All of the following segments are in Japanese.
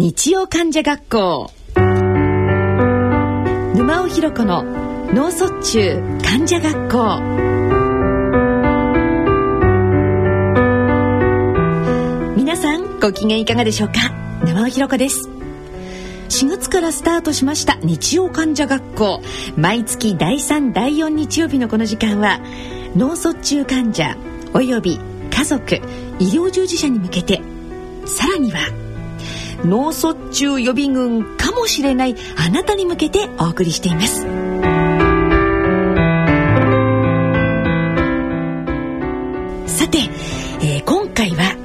日曜患者学校。沼尾ひろ子の脳卒中患者学校。皆さんご機嫌いかがでしょうか？沼尾ひろ子です。4月からスタートしました日曜患者学校。毎月第3第4日曜日のこの時間は脳卒中患者および家族医療従事者に向けてさらには脳卒中予備軍かもしれないあなたに向けてお送りしています。さて、えー、今回は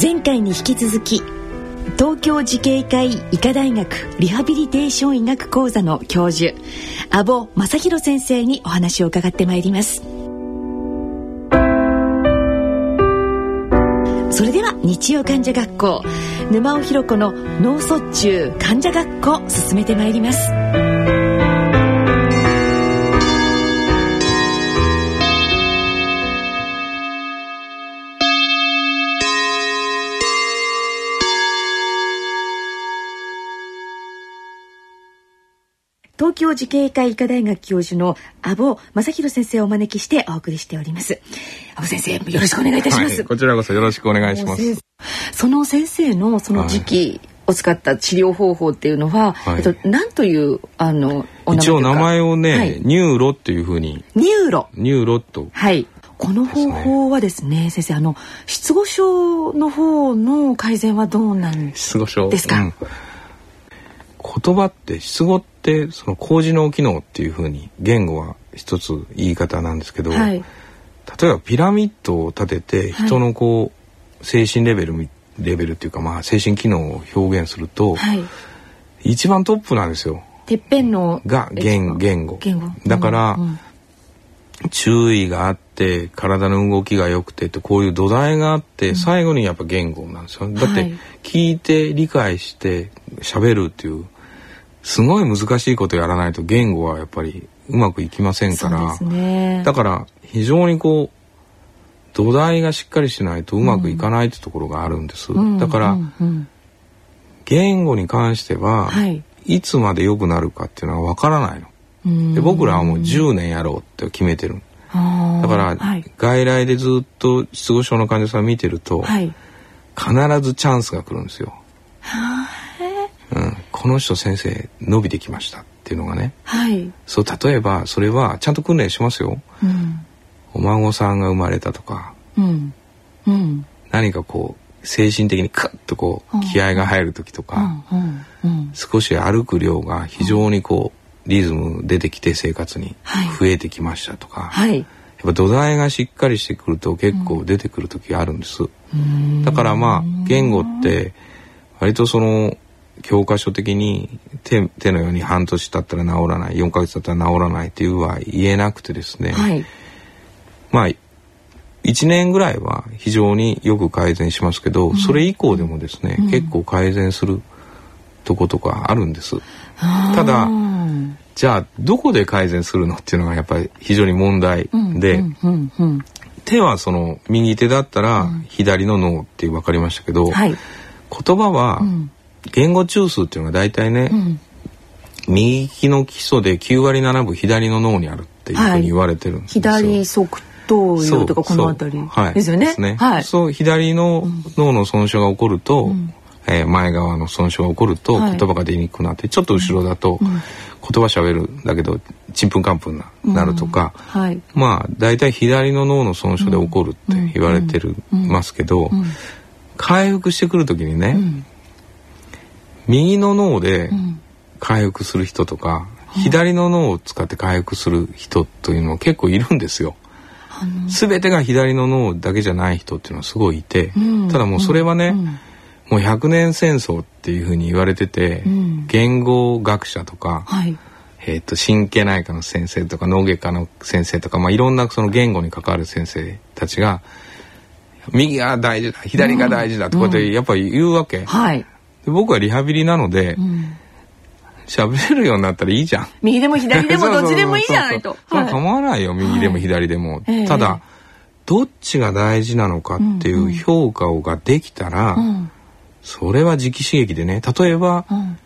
前回に引き続き東京慈恵会医科大学リハビリテーション医学講座の教授阿保正弘先生にお話を伺ってまいります。それでは日曜患者学校沼尾ひ子の脳卒中患者学校進めてまいります。東京慈恵会医科大学教授の阿保正弘先生をお招きしてお送りしております。安保先生よろしくお願いいたします、はい、こちらこそよろしくお願いします。その先生のその磁気を使った治療方法っていうのは、はい、えっと何というあの一応名前をね、はい、ニューロっていうふうに。ニューロ。ニューロとはい。この方法はですね、ね、先生あの失語症の方の改善はどうなんですか、うん、言葉って失語ってその高次脳機能っていうふうに言語は一つ言い方なんですけど、はい、例えばピラミッドを立てて人のこう、精神レベルレベルっていうかまあ精神機能を表現すると、はい、一番トップなんですよ。てっぺんのが言言語。だから、うんうん、注意があって体の動きが良くてってこういう土台があって、うん、最後にやっぱ言語なんですよ。だって聞いて理解して喋るっていうすごい難しいことやらないと言語はやっぱりうまくいきませんから、ね、だから非常にこう土台がしっかりしないとうまくいかないってところがあるんです。うん、だから、うんうん、言語に関しては、はい、いつまで良くなるかっていうのはわからないの。で僕らはもう10年やろうって決めてる。だから、はい、外来でずっと失語症の患者さん見てると、はい、必ずチャンスが来るんですよ。うん、この人先生伸びてきましたっていうのがね、はい、そう例えばそれはちゃんと訓練しますよ、うん、お孫さんが生まれたとか、うん。うん、何かこう精神的にクッとこう気合が入る時とか、少し歩く量が非常にこうリズム出てきて生活に増えてきましたとか、はい、やっぱ土台がしっかりしてくると結構出てくる時があるんです。だからまあ言語って割とその教科書的に手手のように半年経ったら治らない4ヶ月経ったら治らないっていうは言えなくてですね、はい、まあ1年ぐらいは非常によく改善しますけど、うん、それ以降でもですね、うん、結構改善するとことかあるんです。ただじゃあどこで改善するのっていうのがやっぱり非常に問題で、手はその右手だったら左の脳って分かりましたけど、はい、言葉は言語中枢っていうのが大体ね、うん、右利きの基礎で9割7分左の脳にあるっていうふうに言われてるんですよ。はい、左側頭葉とかこの辺りですよね。ね。はい、そう左の脳の損傷が起こると、うん、えー、前側の損傷が起こると言葉が出にくくなって、ちょっと後ろだと言葉しゃべるんだけどちんぷんかんぷんななるとか、うんはい、まあ大体左の脳の損傷で起こるって言われてる、ますけど、回復してくる時にね、右の脳で回復する人とか、うん、左の脳を使って回復する人というのは結構いるんですよ。全てが左の脳だけじゃない人っていうのはすごいいて、うん、ただもうそれはね、うん、もう100年戦争っていうふうに言われてて、言語学者とか、はい、えーと、神経内科の先生とか脳外科の先生とか、まあ、いろんなその言語に関わる先生たちが右が大事だ左が大事だってこうやってやっぱり言うわけ。はいで僕はリハビリなので、喋、うん、れるようになったらいいじゃん。右でも左でも どっちでもいいじゃないと。それ構わないよ、右でも左でも。はい、ただ、どっちが大事なのかっていう評価をができたら、うん、それは直刺激でね。例えば、うん、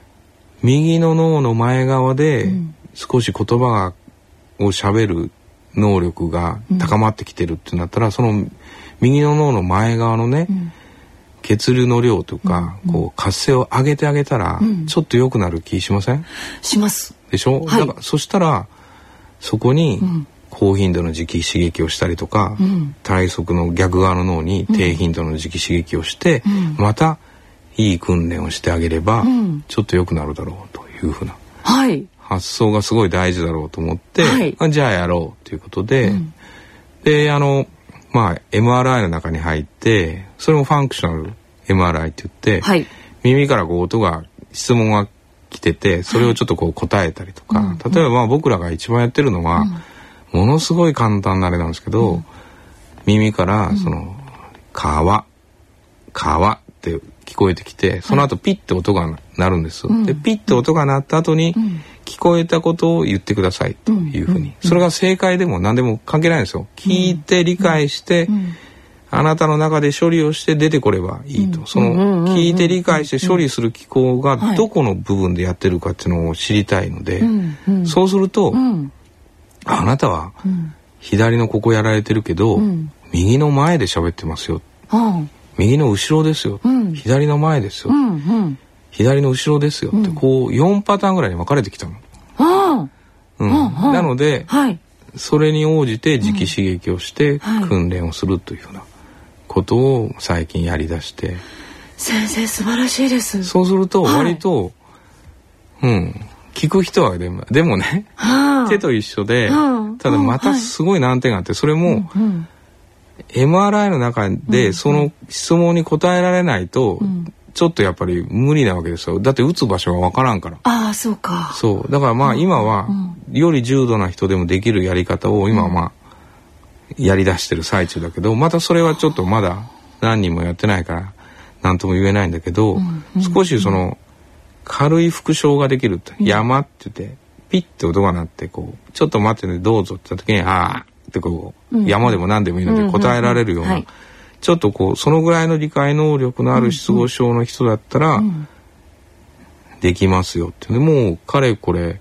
右の脳の前側で少し言葉を喋る能力が高まってきてるってなったら、うん、その右の脳の前側のね、うん、血流の量とか、うん、こう活性を上げてあげたら、ちょっと良くなる気しません？します。でしょ、はい、だからそしたらそこに高頻度の磁気刺激をしたりとか、体側の逆側の脳に低頻度の磁気刺激をして、またいい訓練をしてあげれば、ちょっと良くなるだろうというふうな。はい。発想がすごい大事だろうと思って、はい、じゃあやろうということで、うん、であのまあ MRI の中に入ってそれもファンクショナル MRI って言って、はい、耳からこう音が質問が来ててそれをちょっとこう答えたりとか、はい、例えばまあ僕らが一番やってるのは、うん、ものすごい簡単なあれなんですけど、うん、耳からその「川」「川」って聞こえてきてその後ピッて音が鳴るんです。でピッて音が鳴った後に、聞こえたことを言ってくださいというふうに、それが正解でも何でも関係ないんですよ。聞いて理解して、あなたの中で処理をして出てこればいいと、その聞いて理解して処理する機構がどこの部分でやってるかっていうのを知りたいので、そうすると、あなたは左のここやられてるけど、右の前で喋ってますよ、右の後ろですよ、左の前ですよ、左の後ろですよって、こう4パターンぐらいに分かれてきたの。うん、なので、はい、それに応じて磁気刺激をして訓練をするというようなことを最近やりだして、先生素晴らしいです。そうすると割と、はい、うん。聞く人はでもでもね、はあ、手と一緒で、はあ、ただまたすごい難点があって、それも、うんうん、MRI の中でその質問に答えられないと、うん、ちょっとやっぱり無理なわけですよ。だって打つ場所がわからんから。ああそうか。そう。だからまあ今は、より重度な人でもできるやり方を今はまあ、やりだしてる最中だけどまたそれはちょっとまだ何人もやってないから何とも言えないんだけど、少しその軽い副傷ができると、山って言ってピッて音が鳴ってこうちょっと待ってねどうぞって言った時にああってこう、山でも何でもいいので答えられるような、ちょっとこうそのぐらいの理解能力のある失語症の人だったら、できますよって。もうかれこれ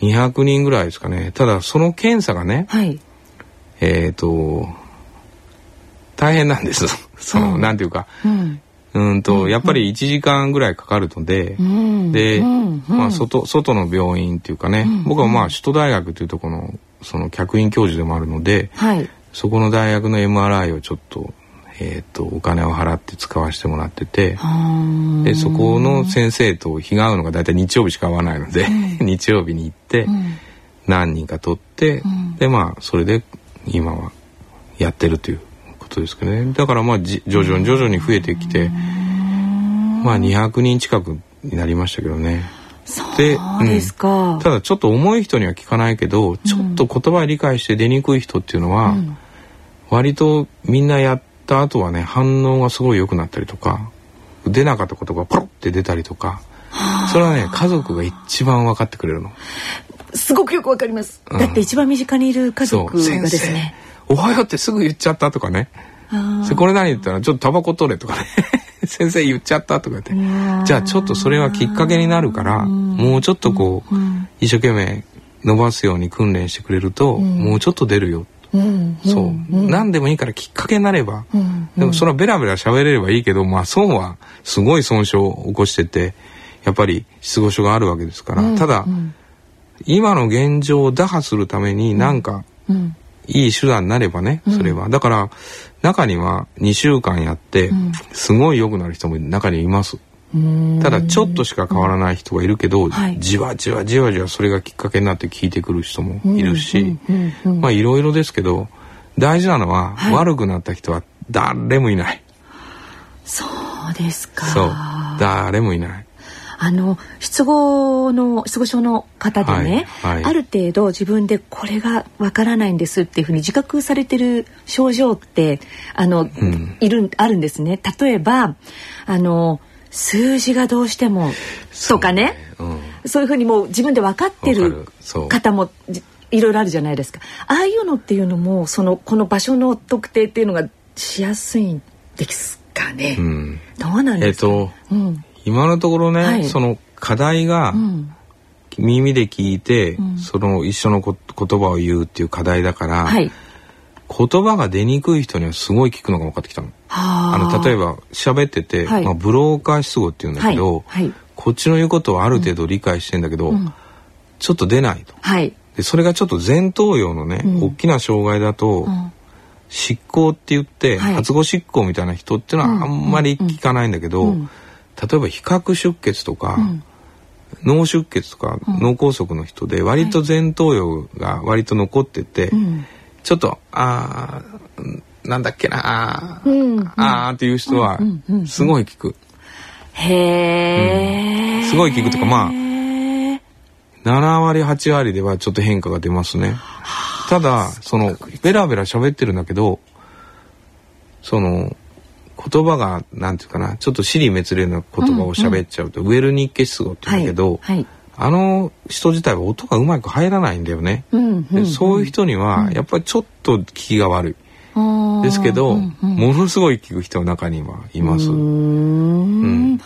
200人ぐらいですかね。ただその検査がね、はい、えっ、ー、と大変なんです。その、うん、なんていうか、うん。うんと、やっぱり1時間ぐらいかかるので、うん、で、うん、まあ外外の病院っていうかね、僕はまあ首都大学というとこのその客員教授でもあるので、はい、そこの大学の MRI をちょっとえーと、お金を払って使わせてもらっててでそこの先生と日が合うのが大体日曜日しか合わないので、うん、日曜日に行って、うん、何人か取って、うん、でまあそれで今はやってるということですけどね。だからまあ徐々に徐々に増えてきてまあ200人近くになりましたけどね。そうでただちょっと重い人には聞かないけど、ちょっと言葉理解して出にくい人っていうのは、割とみんなやった後はね反応がすごい良くなったりとか出なかったことがポロって出たりとかそれはね家族が一番分かってくれるの。すごくよくわかります、うん、だって一番身近にいる家族がですね。おはようってすぐ言っちゃったとかね。これ何言ったらちょっとタバコ取れとかね。先生言っちゃったとか言って。じゃあちょっとそれはきっかけになるからもうちょっとこう一生懸命伸ばすように訓練してくれるともうちょっと出るよそう、何でもいいからきっかけになれば、でもそれはベラベラ喋れればいいけどまあ損はすごい損傷を起こしててやっぱり失語症があるわけですから、ただ、今の現状を打破するためになんか、いい手段になればねそれは、だから中には2週間やってすごい良くなる人も中にいます。ただちょっとしか変わらない人がいるけど、はい、じわじわじわじわそれがきっかけになって聞いてくる人もいるし、まあいろいろですけど大事なのは、はい、悪くなった人は誰もいない。そうですか。そう誰もいない。あの失語の失語症の方でね、はいはい、ある程度自分でこれがわからないんですっていうふうに自覚されてる症状ってあの、うん、いるあるんですね。例えばあの数字がどうしてもとかね。そう、ね。うん、そういうふうにもう自分で分かってる方もいろいろあるじゃないですか。ああいうのっていうのもそのこの場所の特定っていうのがしやすいんですかね、うん、どうなんですか、えっと、うん、今のところね、はい、その課題が、耳で聞いて、うん、その一緒のこ言葉を言うっていう課題だから、はい、言葉が出にくい人にはすごい聞くのが分かってきたの。あの例えば喋ってて、はい、まあ、ブローカー失語っていうんだけど、こっちの言うことはある程度理解してんだけど、ちょっと出ないと。でそれがちょっと前頭葉のね、大きな障害だと、執行って言って、発語執行みたいな人っていうのはあんまり聞かないんだけど、例えば比較出血とか、脳出血とか脳梗塞の人で割と前頭葉が割と残ってて、ちょっとあなんだっけなあ、うんあっていう人はすごい聞く。へえ、すごい聞くとかまあ7割8割ではちょっと変化が出ますね。ただそのベラベラ喋ってるんだけどその言葉がなんていうかなちょっと尻滅裂な言葉を喋っちゃうと、うんうん、ウェルニッケ失語って言うんだけど、はいはい、あの人自体は音がうまく入らないんだよね。うんうんうん、そういう人にはやっぱりちょっと聞きが悪い。ですけど、うんうん、ものすごい聞く人の中にはいます。うん。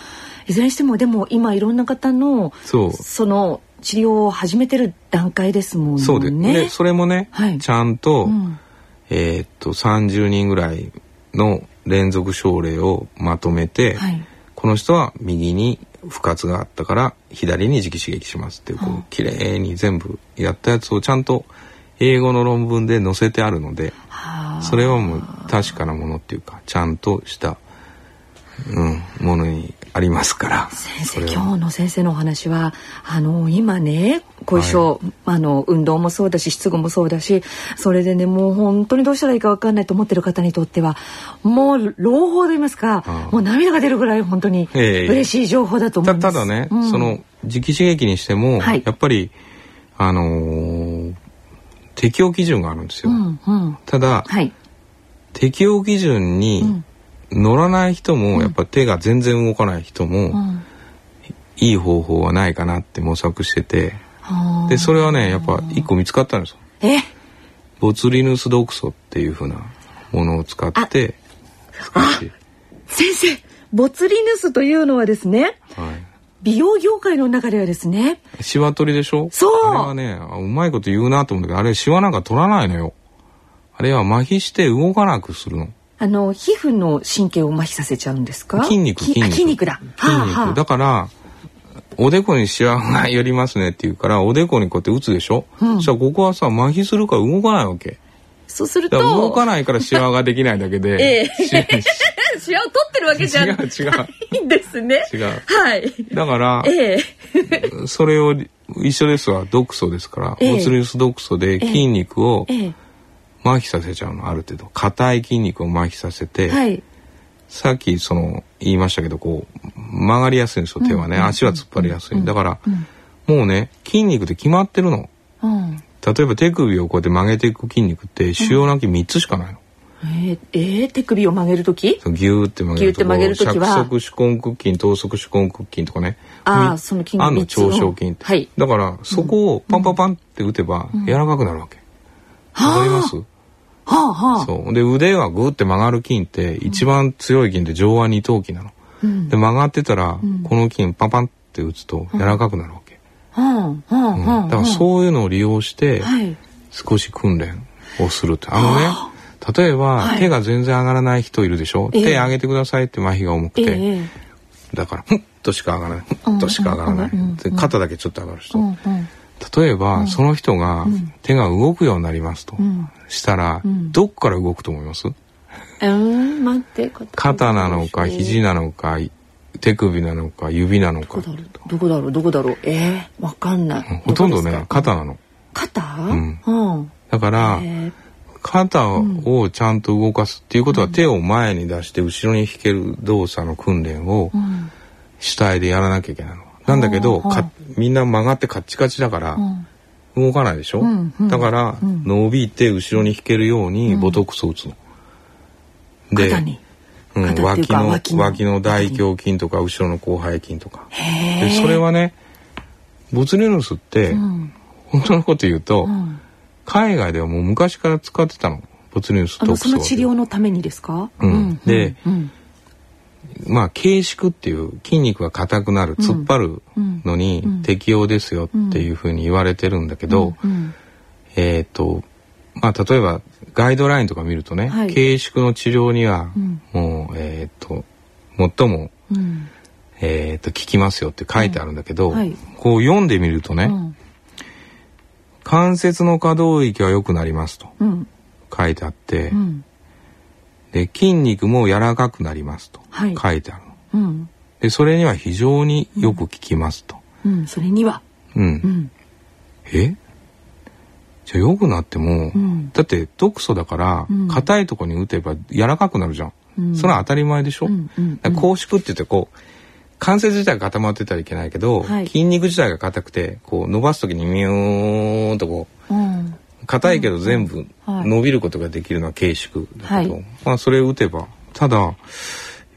いずれにしてもでも今いろんな方のその治療を始めてる段階ですもんね。そうでねそれもね、はい、ちゃんと、うん、えー、っと30人ぐらいの連続症例をまとめて、はい、この人は右に不活があったから左に磁気刺激しますってこう綺麗に全部やったやつをちゃんと英語の論文で載せてあるのでそれはもう確かなものっていうかちゃんとした、うん、ものにありますから。先生今日の先生のお話はあの今ね後遺症、はい、あの運動もそうだし失語もそうだしそれでねもう本当にどうしたらいいか分かんないと思ってる方にとってはもう朗報と言いますか、もう涙が出るぐらい本当に嬉しい情報だと思います。ただね、うん、その磁気刺激にしても、はい、やっぱりあのー、適用基準があるんですよ。うんうん、ただ、はい、適用基準に、うん。乗らない人もやっぱ手が全然動かない人も、いい方法はないかなって模索してて。でそれはねやっぱ一個見つかったんですよ。え？ボツリヌス毒素っていうふうなものを使って。先生ボツリヌスというのはですね、はい、美容業界の中ではですね。シワ取りでしょ？そう。あれはねうまいこと言うなと思うんだけどあれシワなんか取らないのよ。あれは麻痺して動かなくするの。あの皮膚の神経を麻痺させちゃうんですか？筋肉筋肉。筋肉だ。筋肉、はあ、だからおでこにシワが寄りますねって言うからおでこにこうやって打つでしょ、うん、じゃあここはさ麻痺するから動かないわけ。そうすると。動かないからシワができないだけで、ええ、シワを取ってるわけじゃ違う違う。いいんですね。違う。はい。だから、ええ、それを一緒ですわ毒素ですから、ええ、ボツリヌス毒素で筋肉を、ええ。麻痺させちゃうのある程度。硬い筋肉を麻痺させて、はい、さっきその言いましたけどこう曲がりやすいんですよ手はね、うん、足は突っ張りやすい、うん、だから、うん、もうね筋肉で決まってるの、例えば手首をこうやって曲げていく筋肉って主要な筋3つしかないの。えー、えー、手首を曲げる時？ギューって曲げると曲げる時は。尺足根屈筋等足手根屈筋とかね。ああその筋肉あの長小筋はい、だからそこをパンパンパンって打てば柔らかくなるわけ。わ、かります？はあはあ、そう。で腕がグーって曲がる筋って一番強い筋って上腕二頭筋なの。うん、で曲がってたら、うん、この筋パンパンって打つと柔らかくなるわけ。うん。だからそういうのを利用して、少し訓練をするって。あのね、例えば、はい、手が全然上がらない人いるでしょ、えー、手上げてくださいって麻痺が重くて、えー、だからふっとしか上がらない。ふっとしか上がらない、で肩だけちょっと上がる人、例えば、その人が手が動くようになりますと、したら、どっから動くと思います、うん待って肩なのか肘なのか手首なのか指なのか。どこだろう？どこだろう？えー、わかんない、ほとんどね肩なの。肩、うん、だから、肩をちゃんと動かすっていうことは、手を前に出して後ろに引ける動作の訓練を主体でやらなきゃいけないの。なんだけど、みんな曲がってカッチカチだから、動かないでしょ、うん。うん、だから伸びて後ろに引けるようにボトックスを打つの。うん、で、うん、脇の脇の大胸筋とか後ろの広背筋とか。でそれはねボツリヌスって、うん、本当のこと言うと、うん、海外ではもう昔から使ってたの。ボツリヌス特その治療のためにですか、うん。で、まあ軽縮っていう筋肉が硬くなる突っ張るのに適用ですよっていうふうに言われてるんだけど、えっ、とまあ例えばガイドラインとか見るとね、はい、軽縮の治療にはもう、えっ、と最も、えっ、と効きますよって書いてあるんだけど、はい、こう読んでみるとね、関節の可動域は良くなりますと書いてあって、で筋肉も柔らかくなりますと書いてある、うん、でそれには非常によく効きますと、うん、うん、それには。うん、うん、え？じゃあ良くなっても、うん、だって毒素だから硬、いとこに打てば柔らかくなるじゃん、うん、それは当たり前でしょ、うん。うん。うん、拘縮って言ってこう関節自体が固まってたらいけないけど、はい、筋肉自体が硬くてこう伸ばす時にミューンとこう、硬いけど全部伸びることができるのは軽縮だけど、はい、まあそれを打てば。ただ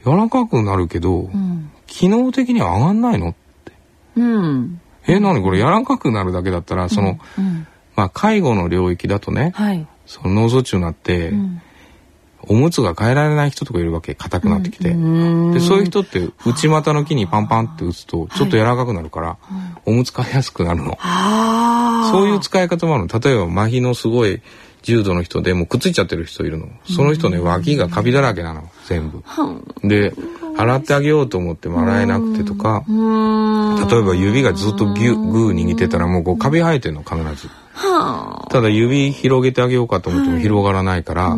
柔らかくなるけど、うん、機能的には上がんないのって。うん、えなにこれ？柔らかくなるだけだったらその、うん、まあ介護の領域だとね、はい、その脳卒中になって、おむつが変えられない人とかいるわけ。硬くなってきて、うん、でそういう人って内股の木にパンパンって打つとちょっと柔らかくなるから、はい、おむつ変えやすくなるの。そういう使い方もあるの。例えば麻痺のすごい重度の人でもくっついちゃってる人いるの。その人ね脇がカビだらけなの全部。で洗ってあげようと思っても洗えなくてとか例えば指がずっとギュグー握ってたらもうこうカビ生えてんの必ず。ただ指広げてあげようかと思っても広がらないから、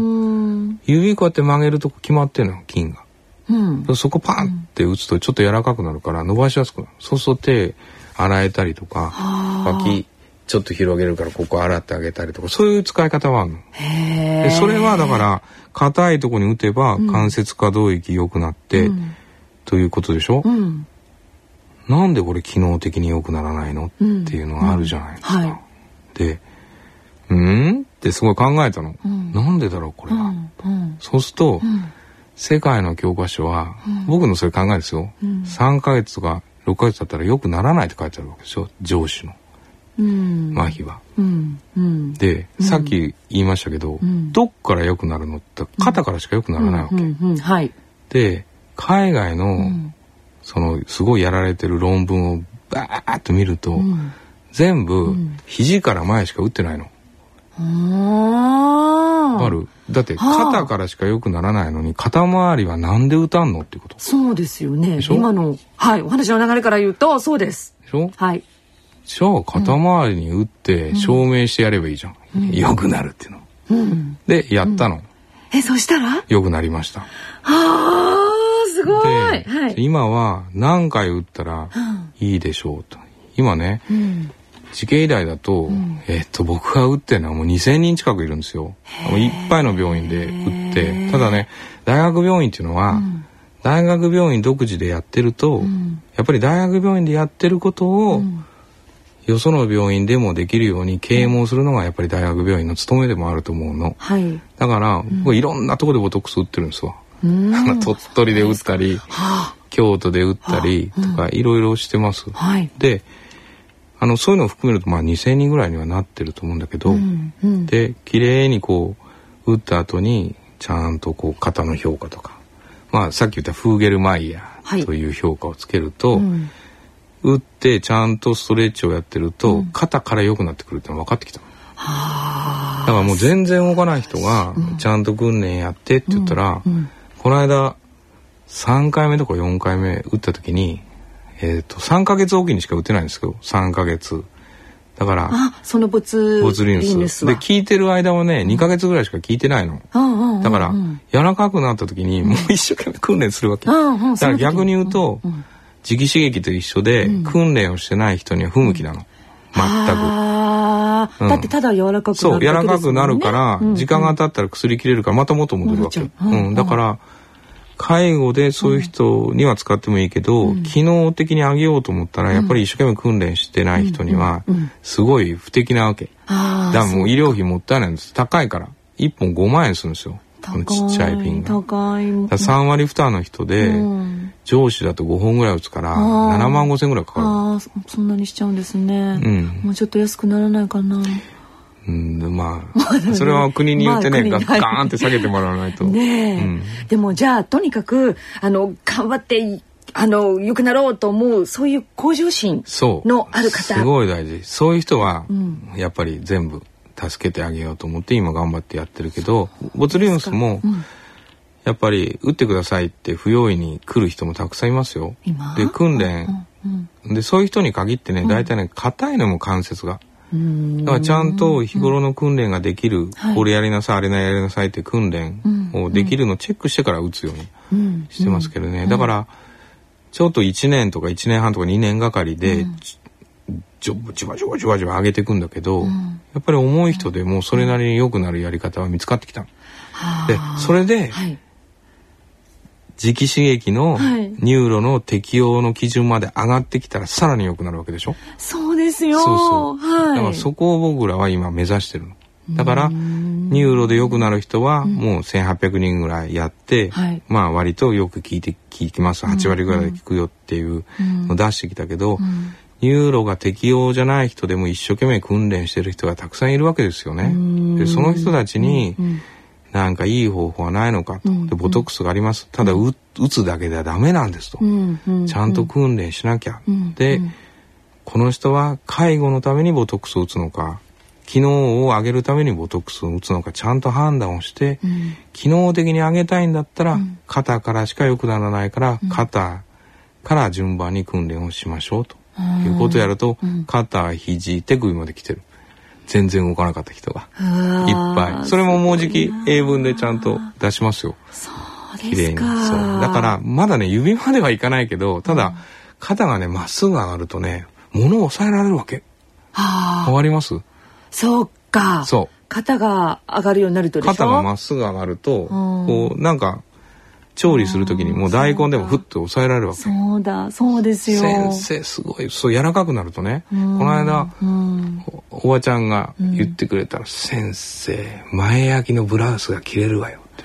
指こうやって曲げるとこ決まってるの筋が、うん、そこパンって打つとちょっと柔らかくなるから伸ばしやすくなる。そうすると手洗えたりとか脇ちょっと広げるからここ洗ってあげたりとかそういう使い方はあるの。でそれはだから硬いとこに打てば関節可動域良くなって、うん、ということでしょ、うん、なんでこれ機能的に良くならないの、っていうのがあるじゃないですか。はい、でうん？ってすごい考えたの、うん、なんでだろうこれは、うん、そうすると、うん、世界の教科書は、僕のそれ考えですよ、うん、3ヶ月とか6ヶ月だったらよくならないって書いてあるわけでしょ上司の、麻痺は。で、さっき言いましたけど、どっから良くなるのって肩からしか良くならないわけ。はい、で海外の、そのすごいやられてる論文をバーッと見ると、全部肘から前しか打ってないの。ある。だって肩からしか良くならないのに肩周りはなんで歌んのってこと？そうですよね。今のはい。お話の流れから言うとそうです。でしょ？はい。じゃあ肩周りに打って証明してやればいいじゃん、うん、良くなるっていうの、うん、でやったの、うん、えそしたら？良くなりました。あすごい、はい、今は何回打ったらいいでしょうと。今ね、うん時系医大だと、うん、えっと僕が打ってるのはもう2,000人近くいるんですよ。いっぱいの病院で打ってただね大学病院っていうのは、うん、大学病院独自でやってると、うん、やっぱり大学病院でやってることを、よその病院でもできるように啓蒙するのがやっぱり大学病院の務めでもあると思うの。はい、だから、僕いろんなとこでボトックス打ってるんですわ。鳥取で打ったり、京都で打ったりとかいろいろしてます。はい、であのそういうのを含めるとまあ2,000人ぐらいにはなってると思うんだけど、うんうん、で綺麗にこう打った後にちゃんとこう型の評価とか、まあ、さっき言ったフーゲルマイヤーという評価をつけると、はいうん、打ってちゃんとストレッチをやってると、うん、肩から良くなってくるっての分かってきた。だからもう全然動かない人がちゃんと訓練やってって言ったら、この間3回目とか4回目打った時にえっ、ー、と3か月おきにしか打てないんですけど3か月。だからあそのボツボツリヌス。で聞いてる間はね2か月ぐらいしか聞いてないの、うん、だから柔らかくなった時にもう一生懸命訓練するわけ、だから逆に言うと、磁気刺激と一緒で、訓練をしてない人には不向きなの、全く、だってただ柔らかくなる、ね、そう柔らかくなるから、時間が経ったら薬切れるからまた元戻るわけ、うん。だから介護でそういう人には使ってもいいけど、うん、機能的に上げようと思ったら、やっぱり一生懸命訓練してない人には、すごい不適なわけ。だからもう医療費もったいないんです。高いから。1本5万円するんですよ。このちっちゃいピンが。高い。3割負担の人で、うん、上司だと5本ぐらい打つから、7万5千ぐらいかかる。ああ、そんなにしちゃうんですね。うん。もうちょっと安くならないかな。うん、まあ、それは国によってね、ガーンって下げてもらわないと。ねえ、うん、でもじゃあとにかくあの頑張ってあの良くなろうと思うそういう向上心のある方。すごい大事。そういう人は、やっぱり全部助けてあげようと思って今頑張ってやってるけど、ボツリウムスも、やっぱり打ってくださいって不用意に来る人もたくさんいますよ。で訓練、でそういう人に限ってね大体ね硬いのも関節が。だからちゃんと日頃の訓練ができる、これやりなさいあれやりなさいって訓練をできるのをチェックしてから打つようにしてますけどね、だからちょっと1年とか1年半とか2年がかりで、じわじわじわじわじわ上げていくんだけど、やっぱり重い人でもそれなりに良くなるやり方は見つかってきたでそれで、はい磁気刺激のニューロの適用の基準まで上がってきたらさらに良くなるわけでしょ？そうですよ。そうそう、はい、だからそこを僕らは今目指してるの。だからニューロで良くなる人はもう1800人ぐらいやって、うん、まあ割とよく効いて効きます。8割ぐらいで聞くよっていうのを出してきたけど、うん、ニューロが適用じゃない人でも一生懸命訓練してる人がたくさんいるわけですよね。でその人たちに、うんなんかいい方法はないのかと、でボトックスがあります。ただ打つだけではダメなんですと、ちゃんと訓練しなきゃ、で、この人は介護のためにボトックスを打つのか機能を上げるためにボトックスを打つのかちゃんと判断をして、機能的に上げたいんだったら、肩からしか良くならないから、肩から順番に訓練をしましょうということをやると、肩肘手首まで来てる。全然動かなかった人がいっぱい。それももうじき英文でちゃんと出しますよ。そうですか。そう。だからまだね指まではいかないけどただ、肩がねまっすぐ上がるとね物を抑えられるわけ。変わります？そうか。そう。肩が上がるようになると肩がまっすぐ上がると、こうなんか調理する時にもう大根でもふっと抑えられるわけ。そうだそうですよ。先生すごいそう柔らかくなるとねこの間おばちゃんが言ってくれたら「先生前焼きのブラウスが着れるわよ」って。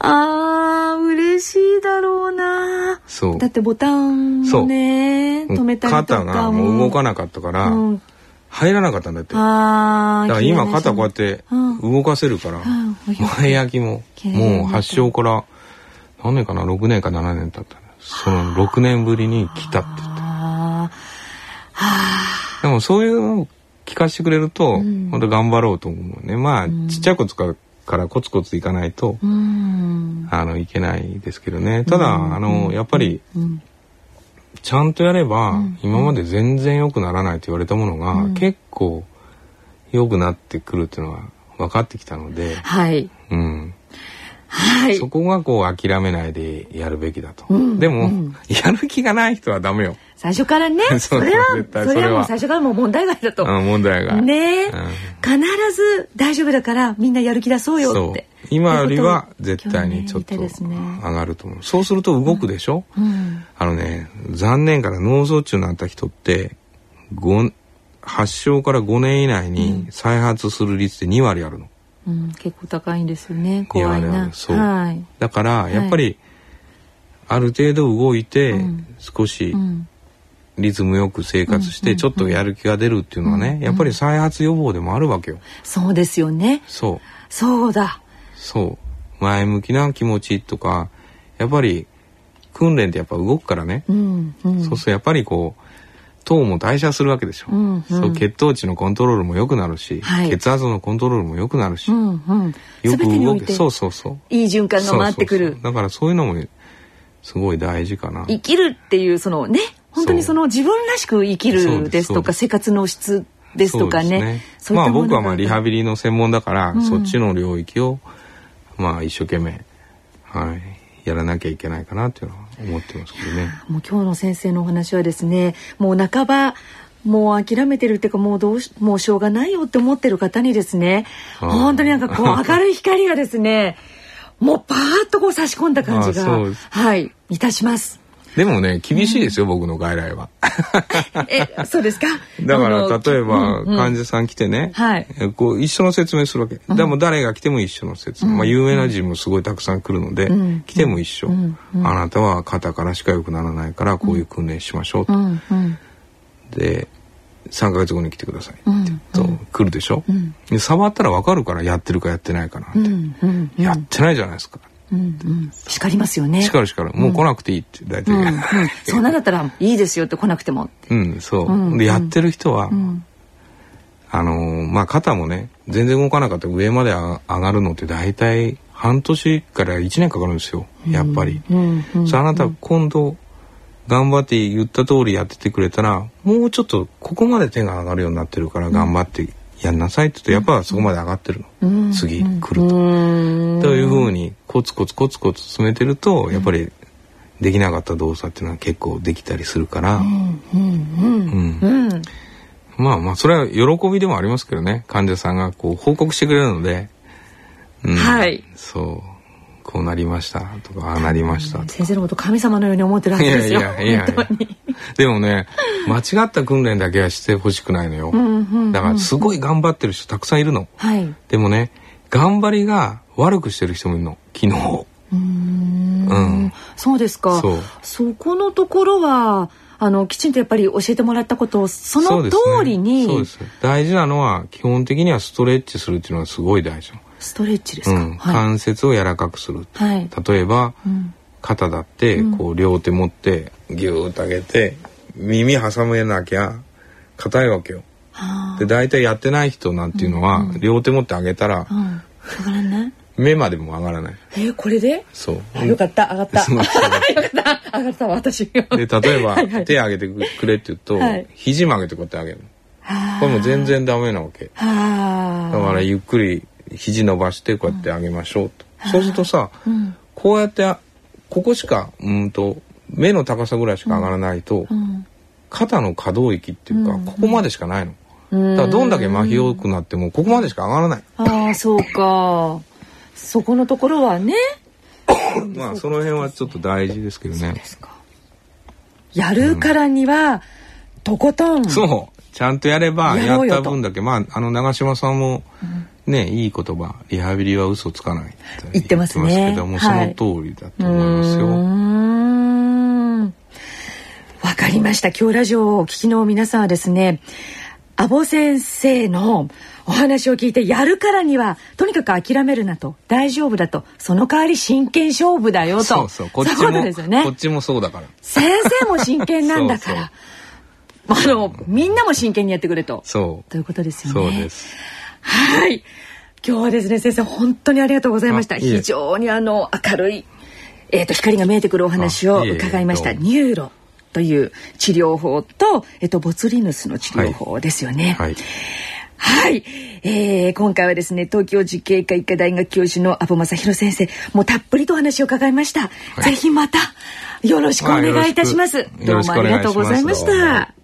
あー嬉しいだろうな。そう。だってボタンもね止めたりとか肩がもう動かなかったから、うん。入らなかったんだって。だから今肩こうやって動かせるから、前焼きももう発症から何年かな？6年か7年経った。その6年ぶりに来たって言って。でもそういうのを聞かせてくれると、うん、本当頑張ろうと思うね。まあ、うん、ちっちゃい子からコツコツいかないと、うん、あのいけないですけどね。ただ、あのやっぱり、ちゃんとやれば、今まで全然良くならないと言われたものが、結構良くなってくるっていうのは分かってきたので、はい、うん、はい、そこがこう諦めないでやるべきだと、うん、でも、うん、やる気がない人はダメよ。最初からね。それはそれは。もう最初からもう問題外だと、うん、問題外。ね、必ず大丈夫だからみんなやる気出そうよって。今よりは絶対にちょっと上がると思う、そうすると動くでしょ、あのね残念から脳卒中になった人って発症から5年以内に再発する率って2割あるの、うん、結構高いんですよね。怖いな。そう、はい、だからやっぱり、ある程度動いて、少しリズムよく生活してちょっとやる気が出るっていうのはね、やっぱり再発予防でもあるわけよ。そうですよね。そう。そうだ。そう。前向きな気持ちとかやっぱり訓練ってやっぱ動くからね、うんうん、そうするとやっぱりこう糖も代謝するわけでしょ、うんうん、そう血糖値のコントロールも良くなるし、はい、血圧のコントロールも良くなるし、うんうん、よく動けそうそうそう。いい循環が回ってくる。だからそういうのもすごい大事かな。生きるっていうそのね本当にその自分らしく生きるですとか生活の質ですとかね、ね、まあ僕はまあリハビリの専門だから、うん、そっちの領域をまあ一生懸命はいやらなきゃいけないかなっていうのは思ってますけどね。もう今日の先生のお話はですねもう半ばもう諦めてるっていうかもうどうしもうしょうがないよって思ってる方にですね本当になんかこう明るい光がですねもうパーッとこう差し込んだ感じが はいいたします。でもね厳しいですよ、うん、僕の外来は。えそうですか？だから例えば、患者さん来てね、はい、こう一緒の説明するわけ、うん、でも誰が来ても一緒の説明、まあ、有名な人もすごいたくさん来るので、来ても一緒、あなたは肩からしか良くならないからこういう訓練しましょうと。で3か月後に来てくださいってと来るでしょ、うん、触ったら分かるからやってるかやってないかなって、うん。うん。うん、やってないじゃないですか。うんうん、叱りますよね。叱る叱る、もう来なくていいって大体、うんうん、そんなだったらいいですよって来なくても。うん、そう。うん。うん、でやってる人は、うん、あのー、まあ肩もね全然動かなかった上まで上がるのって大体半年から1年かかるんですよ。やっぱり。うん。うん、あなた今度頑張って言った通りやっててくれたらもうちょっとここまで手が上がるようになってるから頑張ってやんなさいって言うとやっぱそこまで上がってるの、うん、次来ると。というふうにコツコツコツコツ進めてるとやっぱりできなかった動作っていうのは結構できたりするから。まあまあそれは喜びでもありますけどね。患者さんがこう報告してくれるので、うん、はい。そう。こうなりました。とかああなりました。と先生のこと神様のように思ってるはずですよ。いやいやいやでもね間違った訓練だけはしてほしくないのよ、だからすごい頑張ってる人たくさんいるの、はい、でもね頑張りが悪くしてる人もいるの昨日。うん。うん。そうですか。そこのところはあのきちんとやっぱり教えてもらったことをその通りにそうです、ね,、大事なのは基本的にはストレッチするっていうのはすごい大事ストレッチですか、うん、関節を柔らかくする、はい、例えば、うん、肩だってこう両手持ってギューッと上げて耳挟めなきゃ硬いわけよ。で大体やってない人なんていうのは、両手持って上げたら、上がらない目までも上がらない。えー、これで？そう。よかった上がった。よかった上がった私。で例えば 手上げてくれって言うと、はい、肘曲げてこうやってあげる。これも全然ダメなわけ。だからゆっくり肘伸ばしてこうやってあげましょうと、うん、そうするとさ、うん、こうやってここしかうんと目の高さぐらいしか上がらないと、うん、肩の可動域っていうか、ここまでしかないの。だからどんだけ麻痺多くなってもここまでしか上がらない。ああそうか。そこのところはね。まあその辺はちょっと大事ですけどね。やるからには、とことん。そう。ちゃんとやればやった分だけ。まああの長嶋さんも、ねいい言葉。リハビリは嘘つかない言ってますね。けども、その通りだと思いますよ。わかりました。今日ラジオをお聞きの皆さんはですね阿保先生のお話を聞いてやるからにはとにかく諦めるなと。大丈夫だと。その代わり真剣勝負だよと。そうそう。こっちも、ね、こっちもそうだから。先生も真剣なんだから。あのみんなも真剣にやってくれと。そう。ということですよね。そうです。はい。今日はですね、先生、本当にありがとうございました。非常にあの、明るい、えっ、ー、と、光が見えてくるお話を伺いました。ニューロという治療法と、えっ、ー、と、ボツリヌスの治療法ですよね。はい。はい、えー、今回はですね東京慈恵会医科大学教授の安保雅博先生もうたっぷりとお話を伺いました、はい、ぜひまたよろしくお願いいたします、どうもありがとうございました。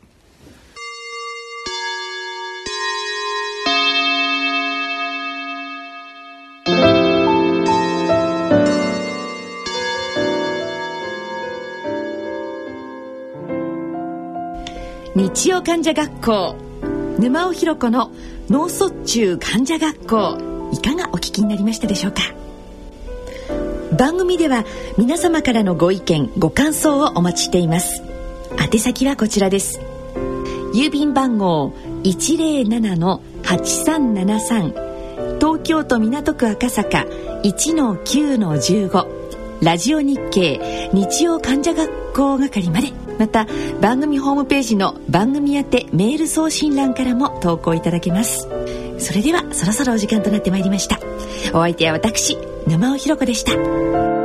日曜患者学校沼尾ひろ子の脳卒中患者学校いかがお聞きになりましたでしょうか？番組では皆様からのご意見ご感想をお待ちしています。宛先はこちらです。郵便番号107-8373東京都港区赤坂1-9-15ラジオ日経日曜患者学校係まで。また番組ホームページの番組宛てメール送信欄からも投稿いただけます。それではそろそろお時間となってまいりました。お相手は私沼尾ひろ子でした。